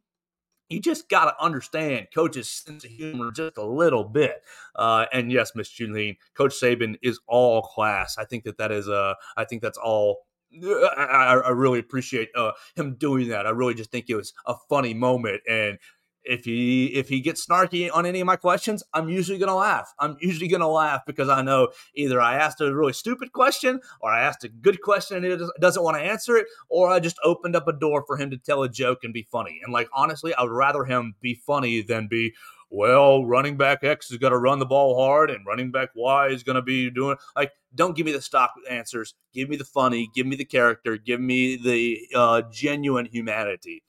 you just got to understand coach's sense of humor just a little bit. Uh, and yes, Miss Julene, Coach Saban is all class. I think that that is uh, I think that's all I, I really appreciate uh, him doing that. I really just think it was a funny moment, and if he if he gets snarky on any of my questions, I'm usually gonna laugh. I'm usually gonna laugh because I know either I asked a really stupid question, or I asked a good question and he doesn't want to answer it, or I just opened up a door for him to tell a joke and be funny. And like honestly, I would rather him be funny than be well, running back X is going to run the ball hard and running back Y is going to be doing like, don't give me the stock answers. Give me the funny, give me the character, give me the uh, genuine humanity.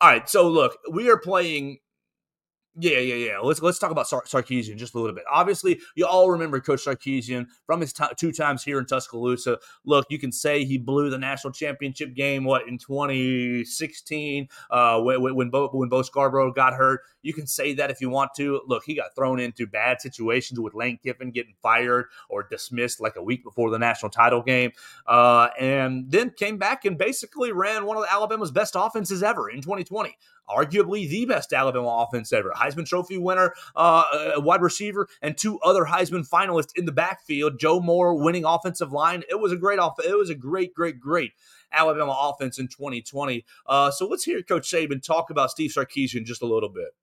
All right, so look, we are playing yeah, yeah, yeah. Let's let's talk about Sar- Sarkisian just a little bit. Obviously, you all remember Coach Sarkisian from his t- two times here in Tuscaloosa. Look, you can say he blew the national championship game. What in 2016 uh, when when Bo, when Bo Scarborough got hurt. You can say that if you want to. Look, he got thrown into bad situations with Lane Kiffin getting fired or dismissed like a week before the national title game, uh, and then came back and basically ran one of Alabama's best offenses ever in 2020 arguably the best Alabama offense ever. Heisman Trophy winner, uh, wide receiver, and two other Heisman finalists in the backfield. Joe Moore winning offensive line. It was a great off. It was a great, great, great Alabama offense in 2020. Uh, so let's hear Coach Saban talk about Steve Sarkisian just a little bit.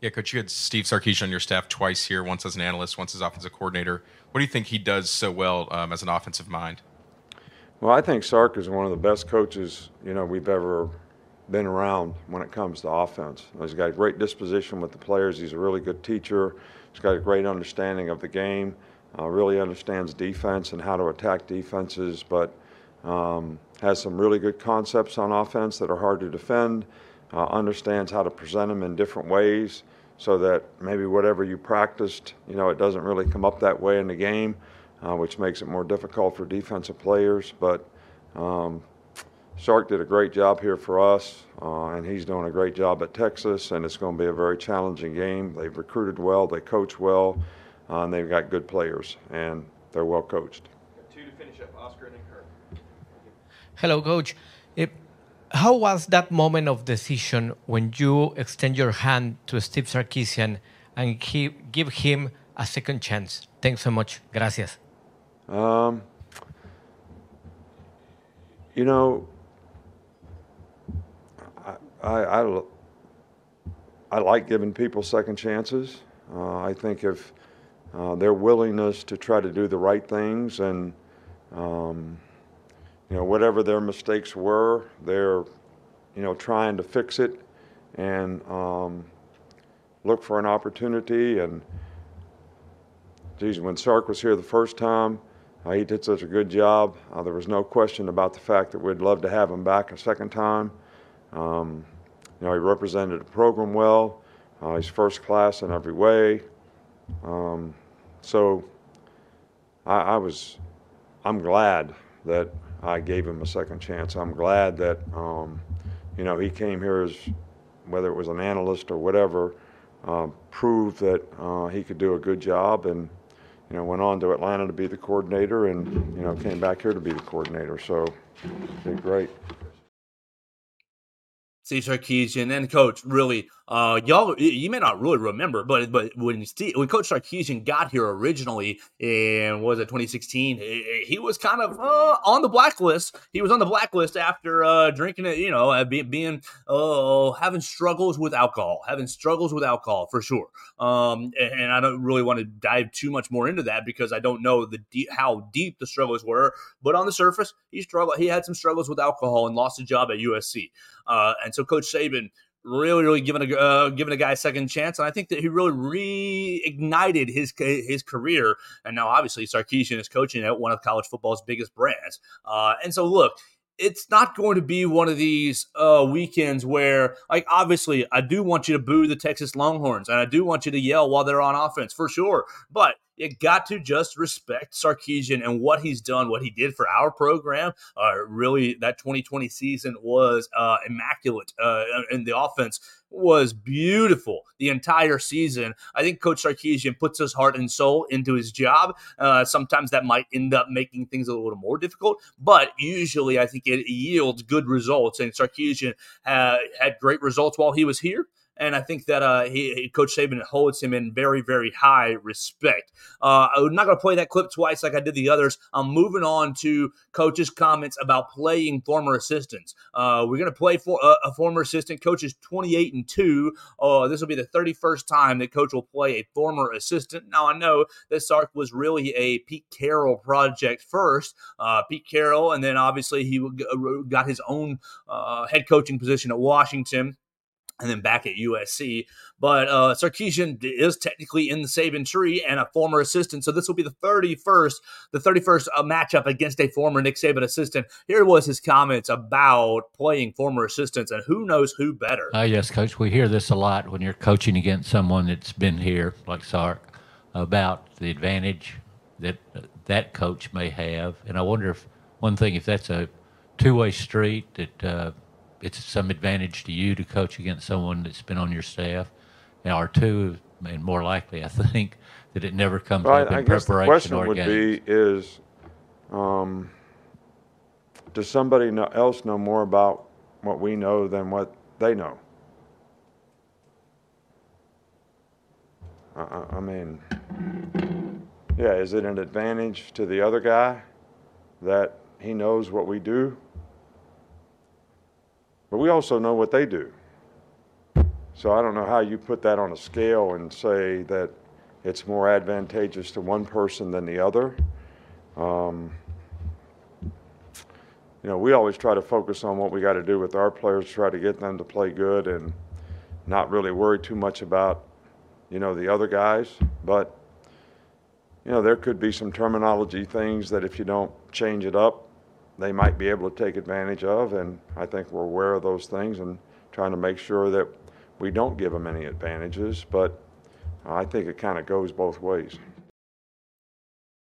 Yeah, Coach, you had Steve Sarkisian on your staff twice here, once as an analyst, once as offensive coordinator. What do you think he does so well um, as an offensive mind? Well, I think Sark is one of the best coaches you know we've ever been around when it comes to offense. He's got a great disposition with the players. He's a really good teacher. He's got a great understanding of the game. Uh, really understands defense and how to attack defenses, but um, has some really good concepts on offense that are hard to defend. Uh, understands how to present them in different ways so that maybe whatever you practiced, you know, it doesn't really come up that way in the game, uh, which makes it more difficult for defensive players. But um, Sark did a great job here for us, uh, and he's doing a great job at Texas, and it's going to be a very challenging game. They've recruited well, they coach well, uh, and they've got good players, and they're well coached. Two to finish up, Oscar and Kirk. Hello, Coach. It, how was that moment of decision when you extend your hand to Steve Sarkisian and he, give him a second chance? Thanks so much. Gracias. Um, you know, I, I, I like giving people second chances. Uh, I think if uh, their willingness to try to do the right things and um, you know whatever their mistakes were, they're you know trying to fix it and um, look for an opportunity. And geez, when Sark was here the first time, uh, he did such a good job. Uh, there was no question about the fact that we'd love to have him back a second time. Um, you know, he represented the program well. Uh, he's first class in every way. Um, so I, I, was, I'm glad that I gave him a second chance. I'm glad that, um, you know, he came here as, whether it was an analyst or whatever, uh, proved that uh, he could do a good job and, you know, went on to Atlanta to be the coordinator and, you know, came back here to be the coordinator. So, did great. Steve Sarkisian and coach really uh, y'all, you may not really remember, but but when Steve, when Coach Sarkisian got here originally in was it 2016, he was kind of uh, on the blacklist. He was on the blacklist after uh, drinking it, you know, uh, being, uh, having struggles with alcohol, having struggles with alcohol for sure. Um, and, I don't really want to dive too much more into that because I don't know the deep, how deep the struggles were. But on the surface, he struggled. He had some struggles with alcohol and lost a job at USC. Uh, and so Coach Saban really, really giving a uh, giving a guy a second chance, and I think that he really reignited his his career. And now, obviously, Sarkisian is coaching at one of college football's biggest brands. Uh, and so, look, it's not going to be one of these uh, weekends where, like, obviously, I do want you to boo the Texas Longhorns and I do want you to yell while they're on offense for sure. But you got to just respect Sarkisian and what he's done, what he did for our program. Uh, really, that 2020 season was uh, immaculate, uh, and the offense was beautiful the entire season. I think Coach Sarkisian puts his heart and soul into his job. Uh, sometimes that might end up making things a little more difficult, but usually I think it yields good results. And Sarkisian had, had great results while he was here and I think that uh, he, Coach Saban holds him in very, very high respect. Uh, I'm not going to play that clip twice like I did the others. I'm moving on to Coach's comments about playing former assistants. Uh, we're going to play for uh, a former assistant. Coach is 28 and two. Uh, this will be the 31st time that Coach will play a former assistant. Now I know that Sark was really a Pete Carroll project first. Uh, Pete Carroll, and then obviously he got his own head coaching position at Washington and then back at USC. But uh, Sarkisian is technically in the Saban tree and a former assistant. So this will be the 31st, the 31st uh, matchup against a former Nick Saban assistant. Here was his comments about playing former assistants, and who knows who better. Uh, yes, Coach. We hear this a lot when you're coaching against someone that's been here, like Sark, about the advantage that that coach may have. And I wonder if one thing, if that's a two-way street that uh, it's some advantage to you to coach against someone that's been on your staff. Now, or two, and more likely, I think that it never comes well, up I, in I preparation guess the question or would games. be is, um, does somebody else know more about what we know than what they know? I, I mean, yeah, is it an advantage to the other guy that he knows what we do? But we also know what they do. So I don't know how you put that on a scale and say that it's more advantageous to one person than the other. Um, you know, we always try to focus on what we got to do with our players, try to get them to play good and not really worry too much about, you know, the other guys. But, you know, there could be some terminology things that if you don't change it up, they might be able to take advantage of. And I think we're aware of those things and trying to make sure that we don't give them any advantages. But I think it kind of goes both ways.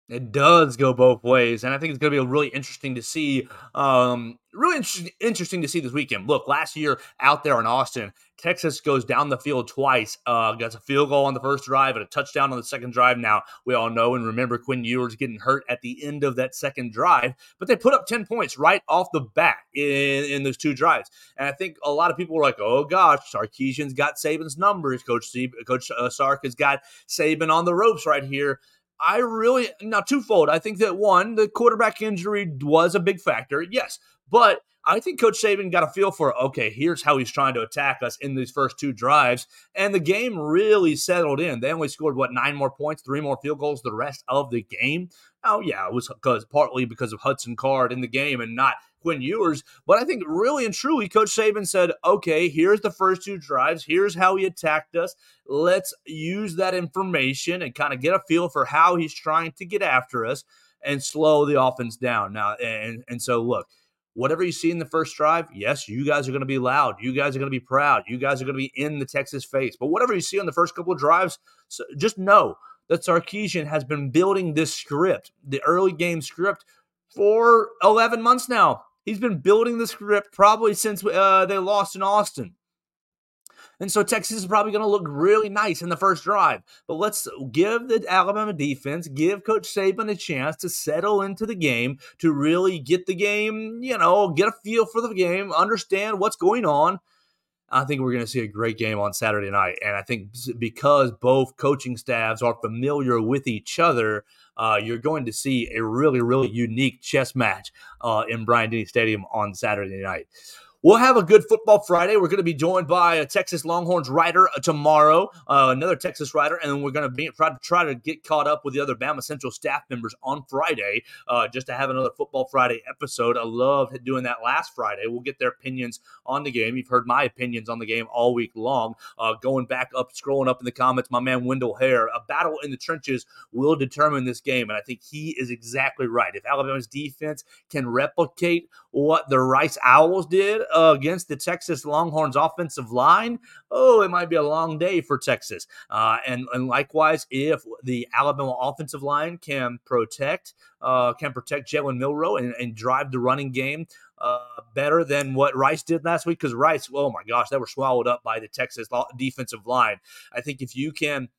It does go both ways, and I think it's going to be really interesting to see. Um, really interesting, interesting to see this weekend. Look, last year out there in Austin, Texas goes down the field twice. Uh, gets a field goal on the first drive and a touchdown on the second drive. Now we all know and remember Quinn Ewers getting hurt at the end of that second drive, but they put up ten points right off the bat in, in those two drives. And I think a lot of people were like, "Oh gosh, Sarkisian's got Saban's numbers. Coach Coach uh, Sark has got Saban on the ropes right here." I really now twofold. I think that one, the quarterback injury was a big factor, yes, but I think Coach Saban got a feel for okay, here's how he's trying to attack us in these first two drives, and the game really settled in. They only scored what nine more points, three more field goals the rest of the game. Oh yeah, it was because partly because of Hudson Card in the game and not Quinn Ewers. But I think really and truly, Coach Saban said, okay, here's the first two drives. Here's how he attacked us. Let's use that information and kind of get a feel for how he's trying to get after us and slow the offense down. Now, and, and so look, whatever you see in the first drive, yes, you guys are going to be loud. You guys are going to be proud. You guys are going to be in the Texas face. But whatever you see on the first couple of drives, just know that Sarkisian has been building this script, the early game script, for 11 months now. He's been building the script probably since uh, they lost in Austin. And so Texas is probably going to look really nice in the first drive. But let's give the Alabama defense, give Coach Saban a chance to settle into the game, to really get the game, you know, get a feel for the game, understand what's going on. I think we're going to see a great game on Saturday night. And I think because both coaching staffs are familiar with each other, uh, you're going to see a really, really unique chess match uh, in Bryant Denny Stadium on Saturday night. We'll have a good football Friday. We're going to be joined by a Texas Longhorns writer uh, tomorrow, uh, another Texas writer, and then we're going to be try to try to get caught up with the other Bama Central staff members on Friday, uh, just to have another Football Friday episode. I love doing that last Friday. We'll get their opinions on the game. You've heard my opinions on the game all week long. Uh, going back up, scrolling up in the comments, my man Wendell Hare. A battle in the trenches will determine this game, and I think he is exactly right. If Alabama's defense can replicate what the Rice Owls did uh, against the Texas Longhorns offensive line, oh, it might be a long day for Texas. Uh, and, and likewise, if the Alabama offensive line can protect, uh, can protect Jalen Milroe and, and drive the running game uh, better than what Rice did last week because Rice, oh my gosh, they were swallowed up by the Texas defensive line. I think if you can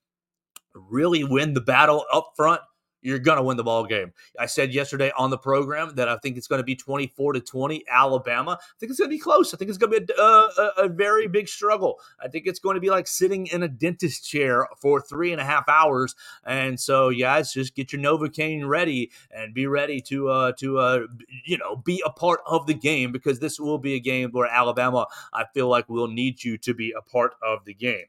really win the battle up front you're going to win the ball game. I said yesterday on the program that I think it's going to be 24 to 20 Alabama. I think it's going to be close. I think it's going to be a, a, a, very big struggle. I think it's going to be like sitting in a dentist chair for three and a half hours. And so, guys, just get your Novocaine ready and be ready to uh, to uh, you know be a part of the game because this will be a game where Alabama, I feel like, will need you to be a part of the game.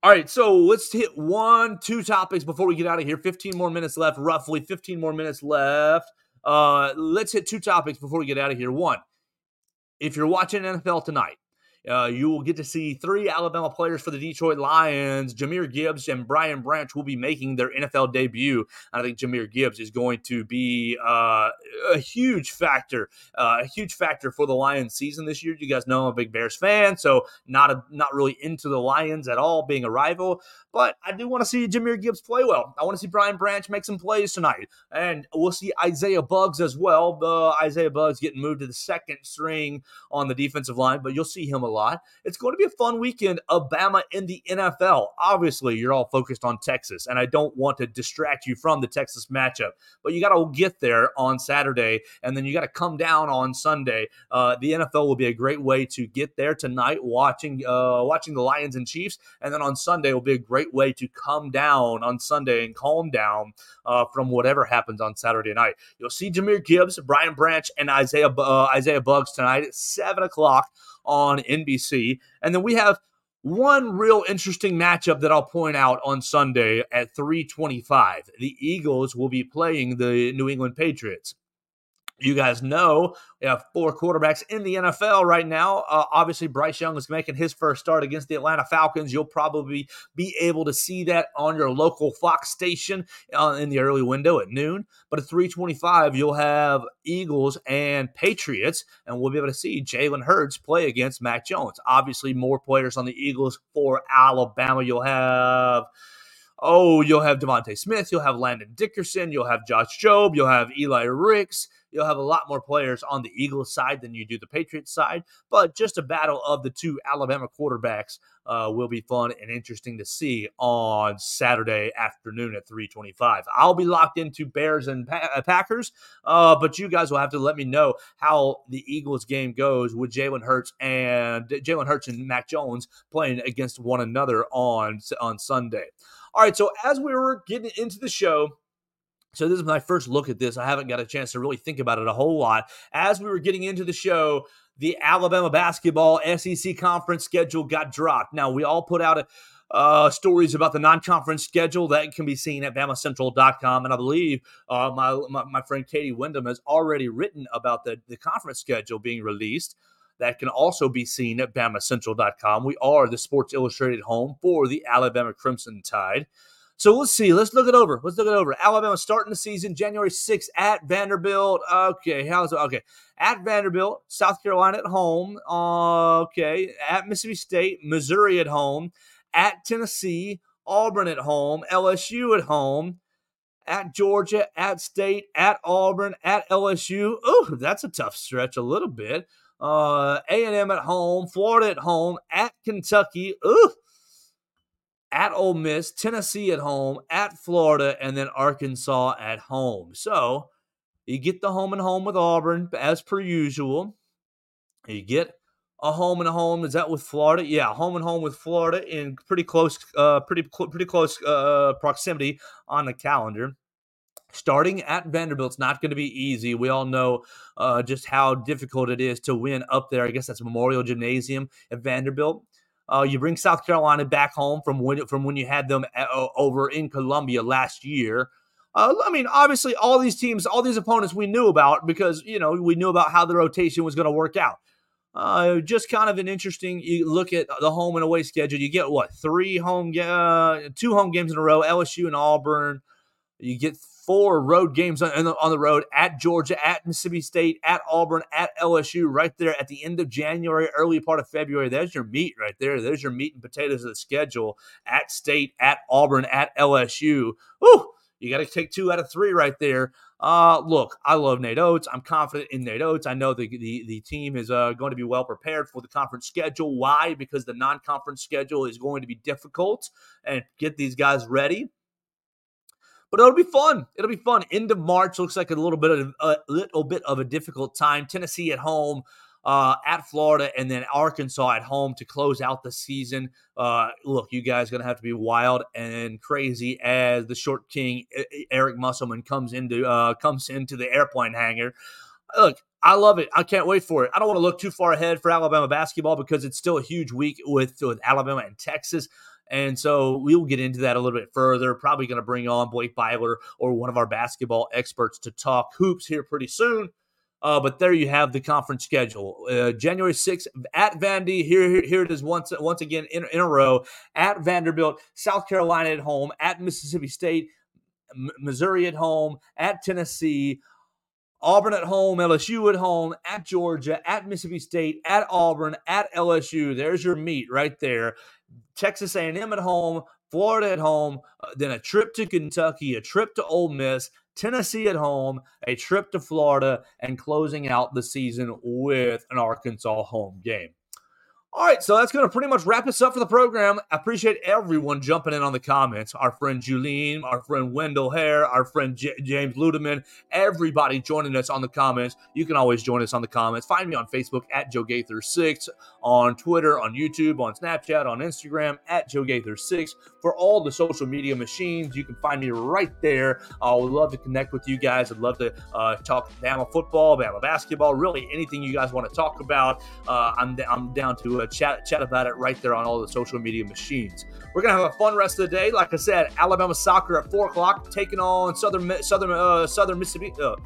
All right, so let's hit one, two topics before we get out of here. 15 more minutes left, roughly 15 more minutes left. Uh, let's hit two topics before we get out of here. One, if you're watching NFL tonight, uh, you will get to see three Alabama players for the Detroit Lions. Jahmyr Gibbs and Brian Branch will be making their NFL debut. I think Jahmyr Gibbs is going to be uh, a huge factor, uh, a huge factor for the Lions season this year. You guys know I'm a big Bears fan, so not a, not really into the Lions at all, being a rival. But I do want to see Jahmyr Gibbs play well. I want to see Brian Branch make some plays tonight, and we'll see Isaiah Buggs as well. Isaiah Buggs getting moved to the second string on the defensive line, but you'll see him a lot. It's going to be a fun weekend. Alabama in the NFL. Obviously, you're all focused on Texas, and I don't want to distract you from the Texas matchup, but you got to get there on Saturday, and then you got to come down on Sunday. Uh, the NFL will be a great way to get there tonight, watching uh, watching the Lions and Chiefs, and then on Sunday will be a great way to come down on Sunday and calm down uh, from whatever happens on Saturday night. You'll see Jahmyr Gibbs, Brian Branch, and Isaiah uh, Isaiah Buggs tonight at seven o'clock on NBC. And then we have one real interesting matchup that I'll point out on Sunday at 325. The Eagles will be playing the New England Patriots. You guys know we have four quarterbacks in the NFL right now. Uh, obviously, Bryce Young is making his first start against the Atlanta Falcons. You'll probably be able to see that on your local Fox station uh, in the early window at noon. But at 325, you'll have Eagles and Patriots, and we'll be able to see Jalen Hurts play against Mac Jones. Obviously, more players on the Eagles for Alabama. You'll have oh, you'll have DeVonta Smith, you'll have Landon Dickerson, you'll have Josh Jobe, you'll have Eli Ricks, You'll have a lot more players on the Eagles side than you do the Patriots side, but just a battle of the two Alabama quarterbacks uh, will be fun and interesting to see on Saturday afternoon at 3:25. I'll be locked into Bears and pa- uh, Packers, uh, but you guys will have to let me know how the Eagles game goes with Jalen Hurts and Jalen Hurts and Mac Jones playing against one another on on Sunday. All right, so as we were getting into the show, so this is my first look at this. I haven't got a chance to really think about it a whole lot. As we were getting into the show, the Alabama basketball SEC conference schedule got dropped. Now we all put out a, uh, stories about the non-conference schedule that can be seen at BamaCentral.com, and I believe uh, my, my, my friend Katie Windham has already written about the the conference schedule being released. That can also be seen at BamaCentral.com. We are the Sports Illustrated home for the Alabama Crimson Tide. So let's see. Let's look it over. Let's look it over. Alabama starting the season January 6th at Vanderbilt. Okay, how's it? Okay, at Vanderbilt, South Carolina at home. Okay, at Mississippi State, Missouri at home, at Tennessee, Auburn at home, LSU at home, at Georgia, at State, at Auburn, at LSU. Oh, that's a tough stretch a little bit. Uh, A&M at home, Florida at home, at Kentucky. Ooh, at Ole Miss, Tennessee at home, at Florida, and then Arkansas at home. So you get the home and home with Auburn as per usual. You get a home and home. Is that with Florida? Yeah, home and home with Florida in pretty close, uh, pretty cl- pretty close uh, proximity on the calendar. Starting at Vanderbilt's not going to be easy. We all know uh, just how difficult it is to win up there. I guess that's Memorial Gymnasium at Vanderbilt. Uh, you bring South Carolina back home from when from when you had them at, uh, over in Columbia last year. Uh, I mean, obviously, all these teams, all these opponents, we knew about because you know we knew about how the rotation was going to work out. Uh, just kind of an interesting. You look at the home and away schedule. You get what three home, uh, two home games in a row. LSU and Auburn. You get four road games on, on the road at Georgia, at Mississippi State, at Auburn, at LSU, right there at the end of January, early part of February. There's your meat right there. There's your meat and potatoes of the schedule at State, at Auburn, at LSU. Whew, you got to take two out of three right there. Uh, look, I love Nate Oats. I'm confident in Nate Oats. I know the the, the team is uh, going to be well prepared for the conference schedule. Why? Because the non conference schedule is going to be difficult and get these guys ready. But it'll be fun. It'll be fun. End of March looks like a little bit of a little bit of a difficult time. Tennessee at home, uh, at Florida, and then Arkansas at home to close out the season. Uh, look, you guys gonna have to be wild and crazy as the short king Eric Musselman comes into uh, comes into the airplane hangar. Look, I love it. I can't wait for it. I don't want to look too far ahead for Alabama basketball because it's still a huge week with with Alabama and Texas. And so we will get into that a little bit further. Probably going to bring on Blake Byler or one of our basketball experts to talk hoops here pretty soon. Uh, but there you have the conference schedule. Uh, January 6th at Vandy. Here, here, here it is once once again in, in a row. At Vanderbilt, South Carolina at home, at Mississippi State, M- Missouri at home, at Tennessee, Auburn at home, LSU at home, at Georgia, at Mississippi State, at Auburn, at LSU. There's your meat right there. Texas A&M at home, Florida at home, uh, then a trip to Kentucky, a trip to Ole Miss, Tennessee at home, a trip to Florida, and closing out the season with an Arkansas home game. All right, so that's going to pretty much wrap us up for the program. I appreciate everyone jumping in on the comments. Our friend Julene, our friend Wendell Hare, our friend J- James Ludeman, everybody joining us on the comments. You can always join us on the comments. Find me on Facebook at Joe Gaither6, on Twitter, on YouTube, on Snapchat, on Instagram at Joe Gaither6. For all the social media machines, you can find me right there. I would love to connect with you guys. I'd love to uh, talk Bama football, Bama basketball, really anything you guys want to talk about. Uh, I'm, I'm down to uh, chat chat about it right there on all the social media machines. We're gonna have a fun rest of the day. Like I said, Alabama soccer at four o'clock, taking on Southern Southern uh, Southern Mississippi. Uh,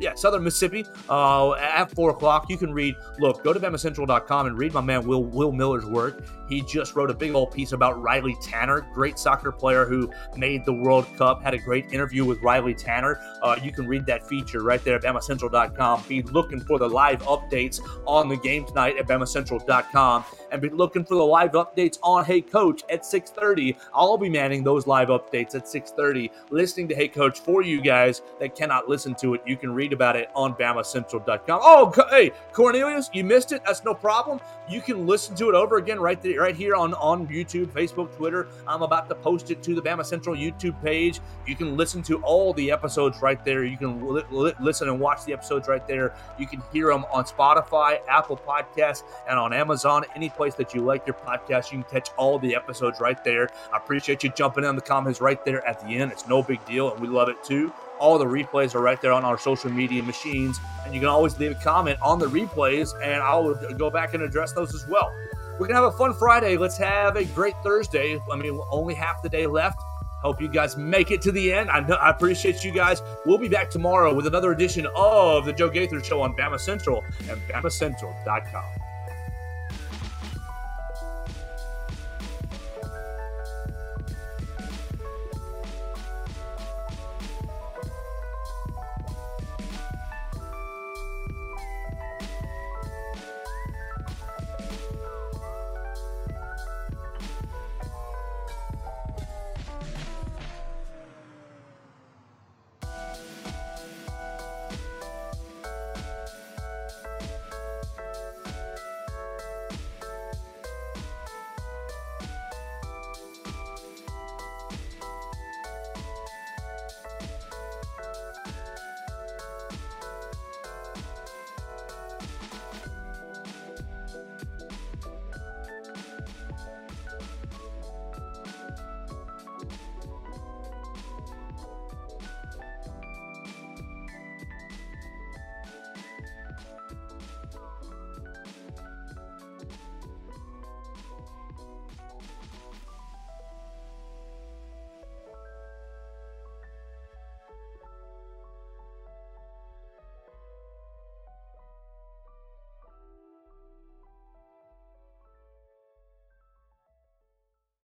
yeah, Southern Mississippi uh, at 4 o'clock. You can read, look, go to BamaCentral.com and read my man Will Will Miller's work. He just wrote a big old piece about Riley Tanner, great soccer player who made the World Cup, had a great interview with Riley Tanner. Uh, you can read that feature right there at BamaCentral.com. Be looking for the live updates on the game tonight at BamaCentral.com and be looking for the live updates on Hey Coach at 6.30. I'll be manning those live updates at 6.30, listening to Hey Coach for you guys that cannot listen to it. You can read about it on BamaCentral.com. Oh, hey, Cornelius, you missed it. That's no problem. You can listen to it over again right there right here on, on YouTube, Facebook, Twitter. I'm about to post it to the Bama Central YouTube page. You can listen to all the episodes right there. You can li- li- listen and watch the episodes right there. You can hear them on Spotify, Apple Podcasts, and on Amazon. Any place that you like your podcast, you can catch all the episodes right there. I appreciate you jumping in the comments right there at the end. It's no big deal, and we love it too. All the replays are right there on our social media machines, and you can always leave a comment on the replays, and I'll go back and address those as well. We're going to have a fun Friday. Let's have a great Thursday. I mean, only half the day left. Hope you guys make it to the end. I, know, I appreciate you guys. We'll be back tomorrow with another edition of the Joe Gaither Show on Bama Central and BamaCentral.com.